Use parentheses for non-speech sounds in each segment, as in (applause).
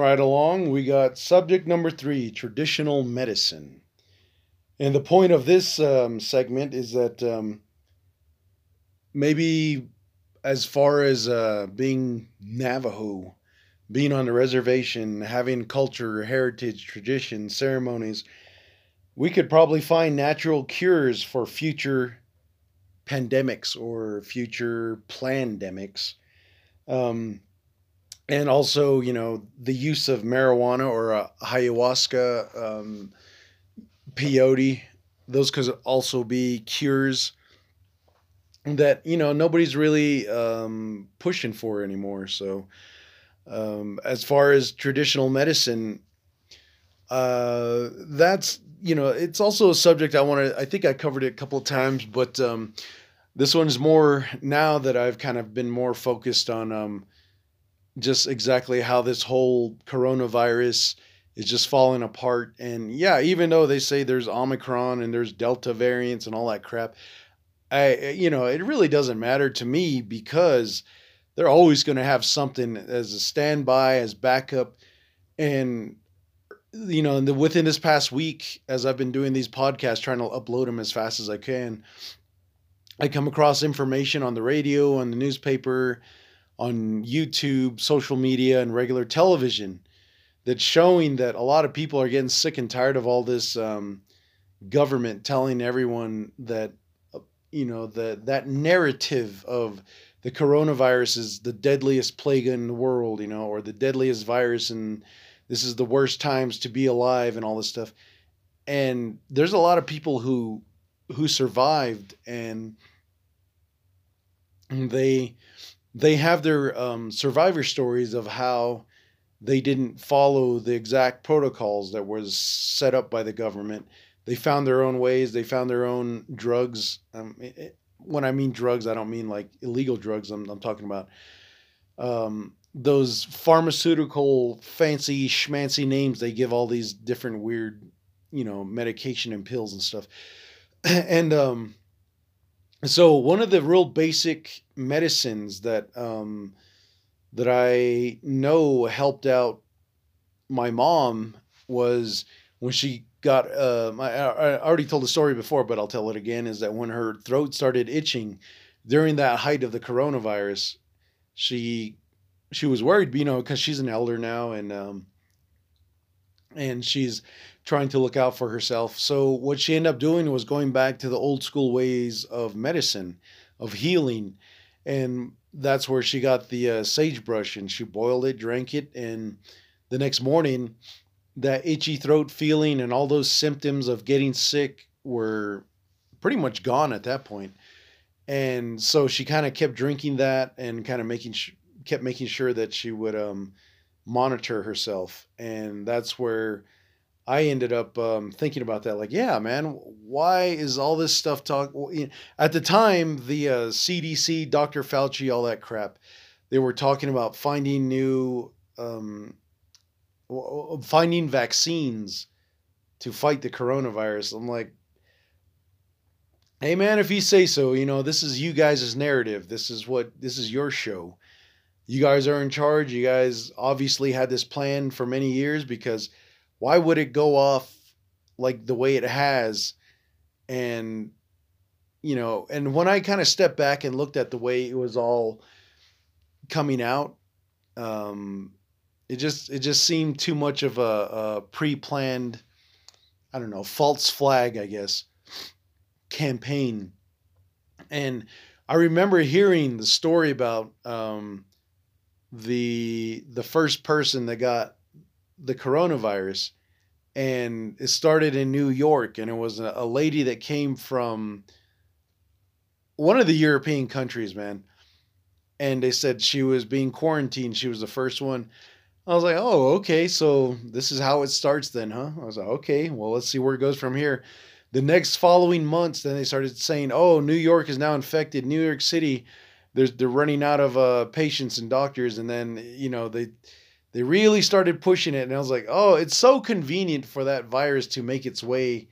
right along, we got subject number three traditional medicine. And the point of this um, segment is that um, maybe as far as uh, being Navajo, being on the reservation, having culture, heritage, tradition, ceremonies, we could probably find natural cures for future pandemics or future pandemics. Um, and also, you know, the use of marijuana or uh, ayahuasca, um, peyote, those could also be cures that you know nobody's really um, pushing for anymore. So, um, as far as traditional medicine, uh, that's you know it's also a subject I want to. I think I covered it a couple of times, but um, this one's more now that I've kind of been more focused on um, just exactly how this whole coronavirus is just falling apart. And yeah, even though they say there's Omicron and there's Delta variants and all that crap, I you know it really doesn't matter to me because they're always going to have something as a standby as backup and you know the, within this past week as i've been doing these podcasts trying to upload them as fast as i can i come across information on the radio on the newspaper on youtube social media and regular television that's showing that a lot of people are getting sick and tired of all this um, government telling everyone that you know the that narrative of the coronavirus is the deadliest plague in the world, you know, or the deadliest virus, and this is the worst times to be alive, and all this stuff. And there's a lot of people who who survived, and they they have their um, survivor stories of how they didn't follow the exact protocols that was set up by the government they found their own ways. They found their own drugs. Um, it, when I mean drugs, I don't mean like illegal drugs. I'm, I'm talking about um, those pharmaceutical fancy schmancy names they give all these different weird, you know, medication and pills and stuff. (clears throat) and um, so one of the real basic medicines that um, that I know helped out my mom was when she got um, I, I already told the story before, but I'll tell it again. Is that when her throat started itching during that height of the coronavirus, she she was worried, you know, because she's an elder now and um, and she's trying to look out for herself. So what she ended up doing was going back to the old school ways of medicine, of healing, and that's where she got the uh, sagebrush and she boiled it, drank it, and the next morning that itchy throat feeling and all those symptoms of getting sick were pretty much gone at that point. And so she kind of kept drinking that and kind of making sh- kept making sure that she would um, monitor herself. And that's where I ended up um, thinking about that. Like, yeah, man, why is all this stuff talk? At the time, the uh, CDC, Dr. Fauci, all that crap, they were talking about finding new um, finding vaccines to fight the coronavirus. I'm like, hey man, if you say so, you know, this is you guys' narrative. This is what this is your show. You guys are in charge. You guys obviously had this plan for many years because why would it go off like the way it has? And you know, and when I kind of stepped back and looked at the way it was all coming out, um, it just it just seemed too much of a, a pre-planned, I don't know, false flag, I guess, campaign. And I remember hearing the story about um, the the first person that got the coronavirus, and it started in New York, and it was a, a lady that came from one of the European countries, man. And they said she was being quarantined. She was the first one I was like, oh, okay, so this is how it starts then, huh? I was like, okay, well, let's see where it goes from here. The next following months, then they started saying, oh, New York is now infected. New York City, there's they're running out of uh, patients and doctors, and then you know they they really started pushing it, and I was like, oh, it's so convenient for that virus to make its way,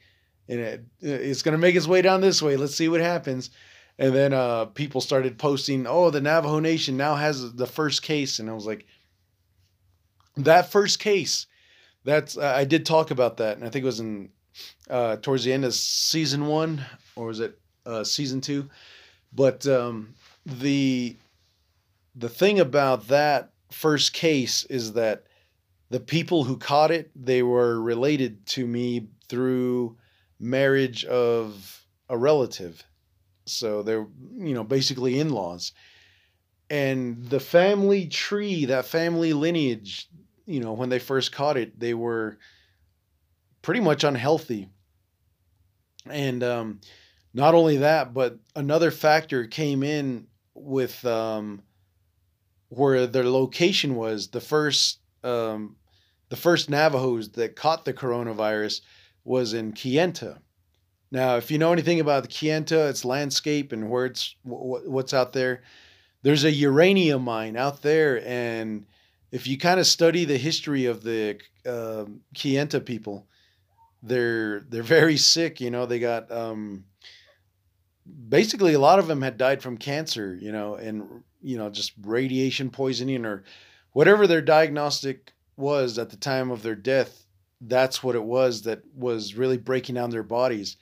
and it, it's gonna make its way down this way. Let's see what happens. And then uh, people started posting, oh, the Navajo Nation now has the first case, and I was like that first case, that's I did talk about that, and I think it was in uh, towards the end of season one, or was it uh, season two? But um, the the thing about that first case is that the people who caught it they were related to me through marriage of a relative. So they're you know basically in-laws. And the family tree that family lineage you know when they first caught it they were pretty much unhealthy. And um, not only that but another factor came in with um, where their location was the first um, the first Navajos that caught the coronavirus was in Kayenta. Now, if you know anything about the Kayenta, its landscape and where it's what's out there, there's a uranium mine out there, and if you kind of study the history of the uh, Kayenta people, they're they're very sick. You know, they got um, basically a lot of them had died from cancer. You know, and you know just radiation poisoning or whatever their diagnostic was at the time of their death, that's what it was that was really breaking down their bodies.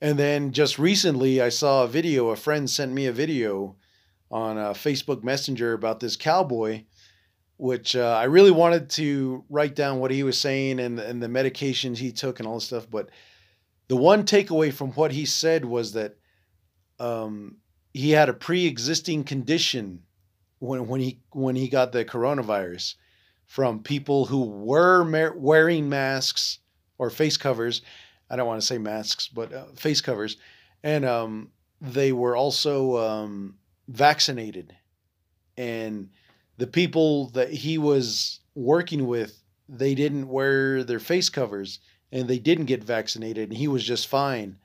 And then just recently, I saw a video. A friend sent me a video on uh, Facebook Messenger about this cowboy, which uh, I really wanted to write down what he was saying and, and the medications he took and all this stuff. But the one takeaway from what he said was that um, he had a pre-existing condition when when he when he got the coronavirus from people who were wearing masks or face covers. I don't want to say masks, but uh, face covers, and um, they were also um, vaccinated. And the people that he was working with, they didn't wear their face covers, and they didn't get vaccinated, and he was just fine.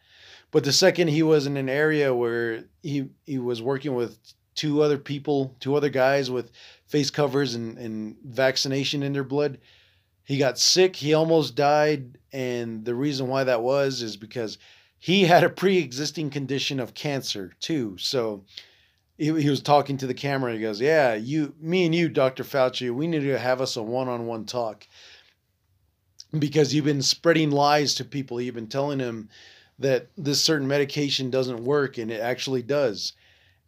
But the second he was in an area where he he was working with two other people, two other guys with face covers and, and vaccination in their blood. He got sick. He almost died. And the reason why that was is because he had a pre existing condition of cancer too. So he, he was talking to the camera. He goes, Yeah, you, me and you, Dr. Fauci, we need to have us a one on one talk because you've been spreading lies to people. You've been telling them that this certain medication doesn't work and it actually does.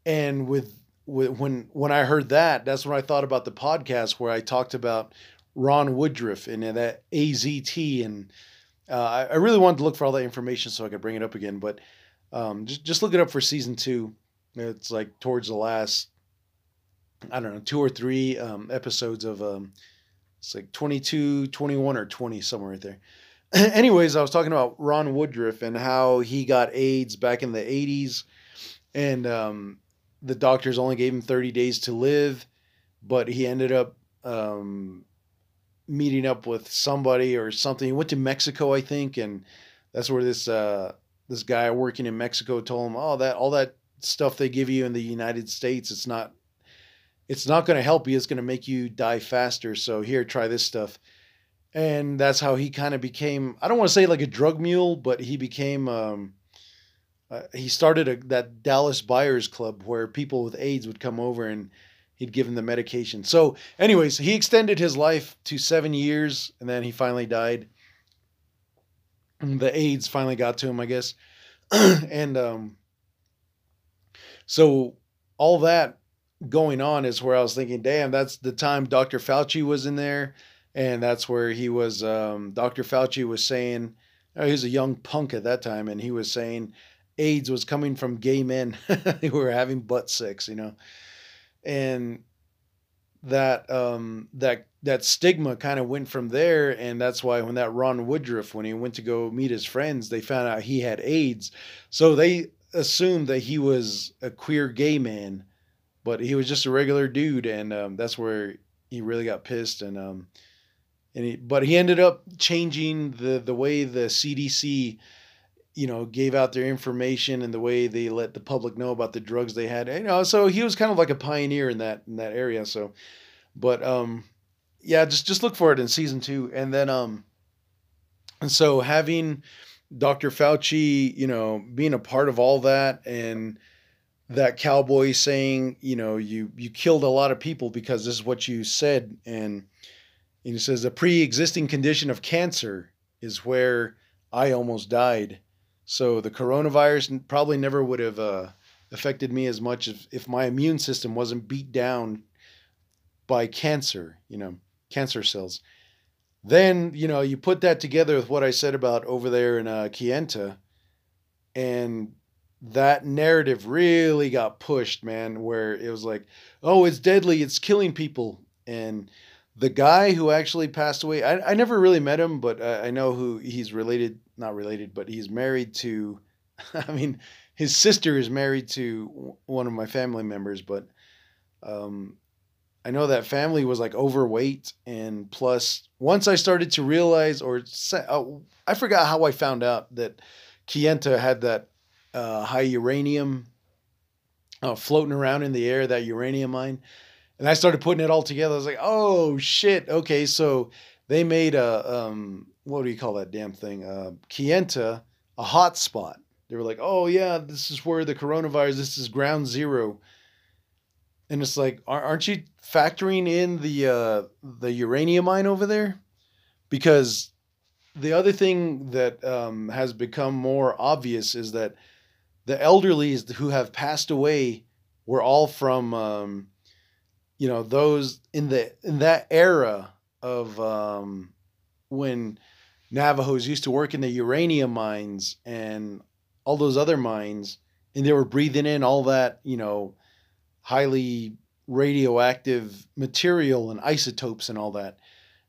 And with when when I heard that, that's when I thought about the podcast where I talked about Ron Woodroof and that AZT, and uh, I really wanted to look for all that information so I could bring it up again. But um, just just look it up for season two. It's like towards the last, I don't know, two or three um, episodes of um, it's like 22, 21 or 20 somewhere right there. (clears throat) Anyways, I was talking about Ron Woodroof and how he got AIDS back in the 80s. And um, the doctors only gave him 30 days to live, but he ended up um, meeting up with somebody or something. He went to Mexico, I think, and that's where this uh, this guy working in Mexico told him, "Oh, that all that stuff they give you in the United States, it's not it's not going to help you. It's going to make you die faster. So here, try this stuff." And that's how he kind of became. I don't want to say like a drug mule, but he became. Um, uh, he started a, that Dallas Buyers Club where people with AIDS would come over and he'd give them the medication. So, anyways, he extended his life to seven years and then he finally died. The AIDS finally got to him, I guess. (clears throat) and um, so, all that going on is where I was thinking, damn, that's the time Dr. Fauci was in there. And that's where he was, um, Dr. Fauci was saying, oh, he was a young punk at that time, and he was saying, AIDS was coming from gay men (laughs) who were having butt sex, you know, and that um, that that stigma kind of went from there, and that's why when that Ron Woodroof, when he went to go meet his friends, they found out he had AIDS, so they assumed that he was a queer gay man, but he was just a regular dude, and um, that's where he really got pissed, and um, and he, but he ended up changing the the way the CDC you know, gave out their information and the way they let the public know about the drugs they had. You know, so he was kind of like a pioneer in that in that area. So, but um, yeah, just just look for it in season two, and then um, and so having Dr. Fauci, you know, being a part of all that, and that cowboy saying, you know, you you killed a lot of people because this is what you said, and And he says a pre-existing condition of cancer is where I almost died. So the coronavirus probably never would have uh, affected me as much if, if my immune system wasn't beat down by cancer, you know, cancer cells. Then, you know, you put that together with what I said about over there in uh, Kayenta, and that narrative really got pushed, man, where it was like, oh, it's deadly, it's killing people. And the guy who actually passed away, I, I never really met him, but I, I know who he's related, not related, but he's married to, (laughs) I mean, his sister is married to one of my family members, but um, I know that family was like overweight, and plus, once I started to realize, or uh, I forgot how I found out that Kayenta had that uh, high uranium uh, floating around in the air, that uranium mine, and I started putting it all together. I was like, oh shit, okay, so they made a um, what do you call that damn thing? Uh, Kayenta, a hot spot. They were like, oh yeah, this is where the coronavirus. This is ground zero and it's like, aren't you factoring in the uh, the uranium mine over there? Because the other thing that um, has become more obvious is that the elderly who have passed away were all from, um, you know, those in the in that era of um, when Navajos used to work in the uranium mines and all those other mines, and they were breathing in all that, you know, highly radioactive material and isotopes and all that.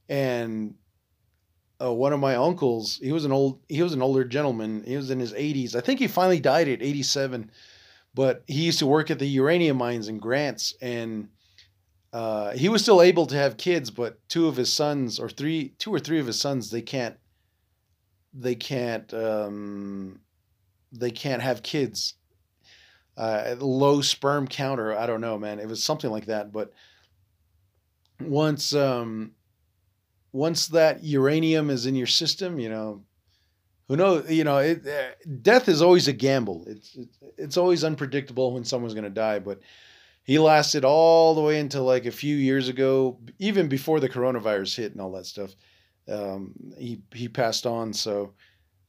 And uh, one of my uncles, he was an old, he was an older gentleman. He was in his 80s. I think he finally died at 87, but he used to work at the uranium mines in Grants, and uh, he was still able to have kids. But two of his sons, or three, two or three of his sons, they can't, they can't, um, they can't have kids uh, low sperm counter. I don't know, man. It was something like that. But once um, once that uranium is in your system, you know, who knows? You know, it, uh, death is always a gamble. It's it's, it's always unpredictable when someone's going to die. But he lasted all the way until like a few years ago, even before the coronavirus hit and all that stuff. Um, he he passed on, so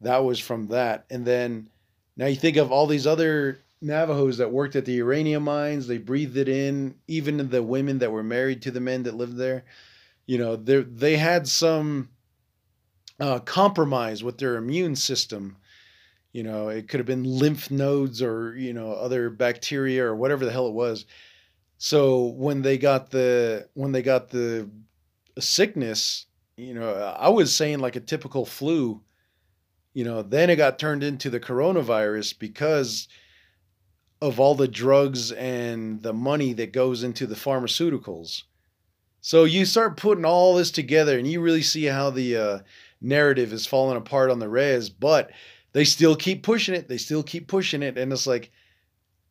that was from that. And then now you think of all these other Navajos that worked at the uranium mines. They breathed it in. Even the women that were married to the men that lived there, you know, they they had some uh, compromise with their immune system. You know, it could have been lymph nodes or you know other bacteria or whatever the hell it was. So when they got the when they got the sickness, you know, I was saying like a typical flu. You know, then it got turned into the coronavirus because of all the drugs and the money that goes into the pharmaceuticals. So you start putting all this together and you really see how the uh, narrative is falling apart on the res, but they still keep pushing it. They still keep pushing it. And it's like,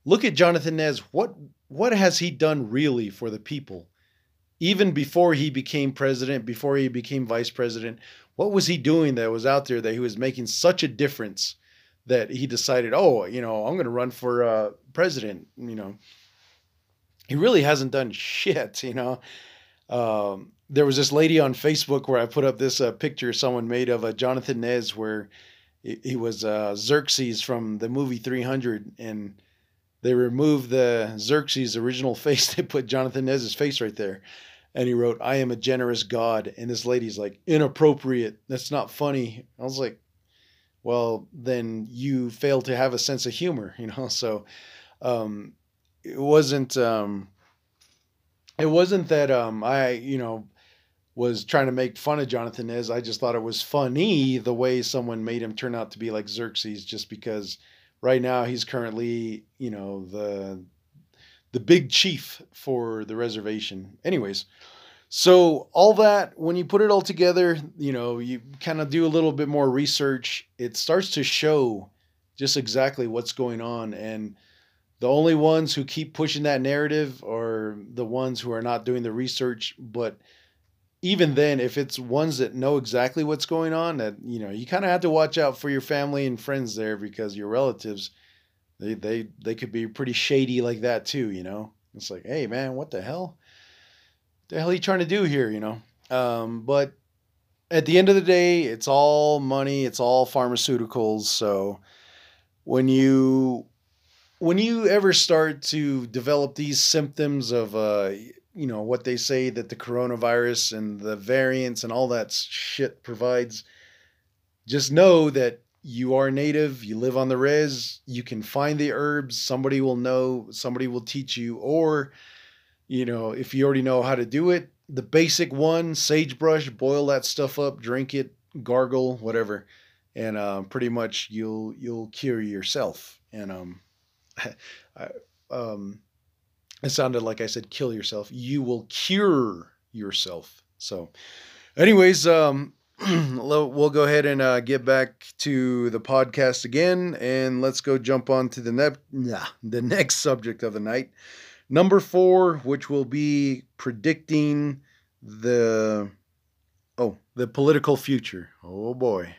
look at Jonathan Nez. What what has he done really for the people? Even before he became president, before he became vice president, what was he doing that was out there that he was making such a difference that he decided, oh, you know, I'm going to run for uh, president. You know, he really hasn't done shit. You know, um, there was this lady on Facebook where I put up this uh, picture someone made of a uh, Jonathan Nez where he, he was uh, Xerxes from the movie 300, and they removed the Xerxes original (laughs) face. They put Jonathan Nez's face right there. And he wrote, I am a generous God. And this lady's like, inappropriate. That's not funny. I was like, well, then you fail to have a sense of humor, (laughs) you know. So um, it wasn't um, it wasn't that um, I you know was trying to make fun of Jonathan is I just thought it was funny the way someone made him turn out to be like Xerxes, just because right now he's currently you know the the big chief for the reservation. Anyways. So all that, when you put it all together, you know, you kind of do a little bit more research. It starts to show just exactly what's going on, and the only ones who keep pushing that narrative are the ones who are not doing the research. But even then, if it's ones that know exactly what's going on, that you know, you kind of have to watch out for your family and friends there because your relatives, they they they could be pretty shady like that too. You know, it's like, hey man, what the hell? the hell are you trying to do here? You know. Um, but at the end of the day, it's all money, it's all pharmaceuticals. So when you when you ever start to develop these symptoms of uh you know what they say that the coronavirus and the variants and all that shit provides just know that you are native, you live on the res, you can find the herbs, somebody will know, somebody will teach you, or, you know, if you already know how to do it, the basic one, sagebrush, boil that stuff up, drink it, gargle, whatever, and uh, pretty much you'll you'll cure yourself. And um, (laughs) I, um, it sounded like I said, kill yourself. You will cure yourself. So, anyways, um, (clears throat) we'll go ahead and uh, get back to the podcast again, and let's go jump on to the ne- nah, the (laughs) next subject of the night, number four, which will be predicting the oh the political future. Oh boy.